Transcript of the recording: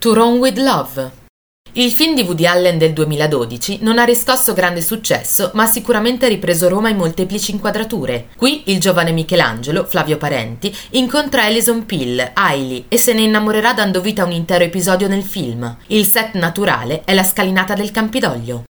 To Rome with Love. Il film di Woody Allen del 2012 non ha riscosso grande successo, ma ha sicuramente ripreso Roma in molteplici inquadrature. Qui il giovane Michelangelo, Flavio Parenti, incontra Alison Pill, Hailey e se ne innamorerà dando vita a un intero episodio nel film. Il set naturale è la scalinata del Campidoglio.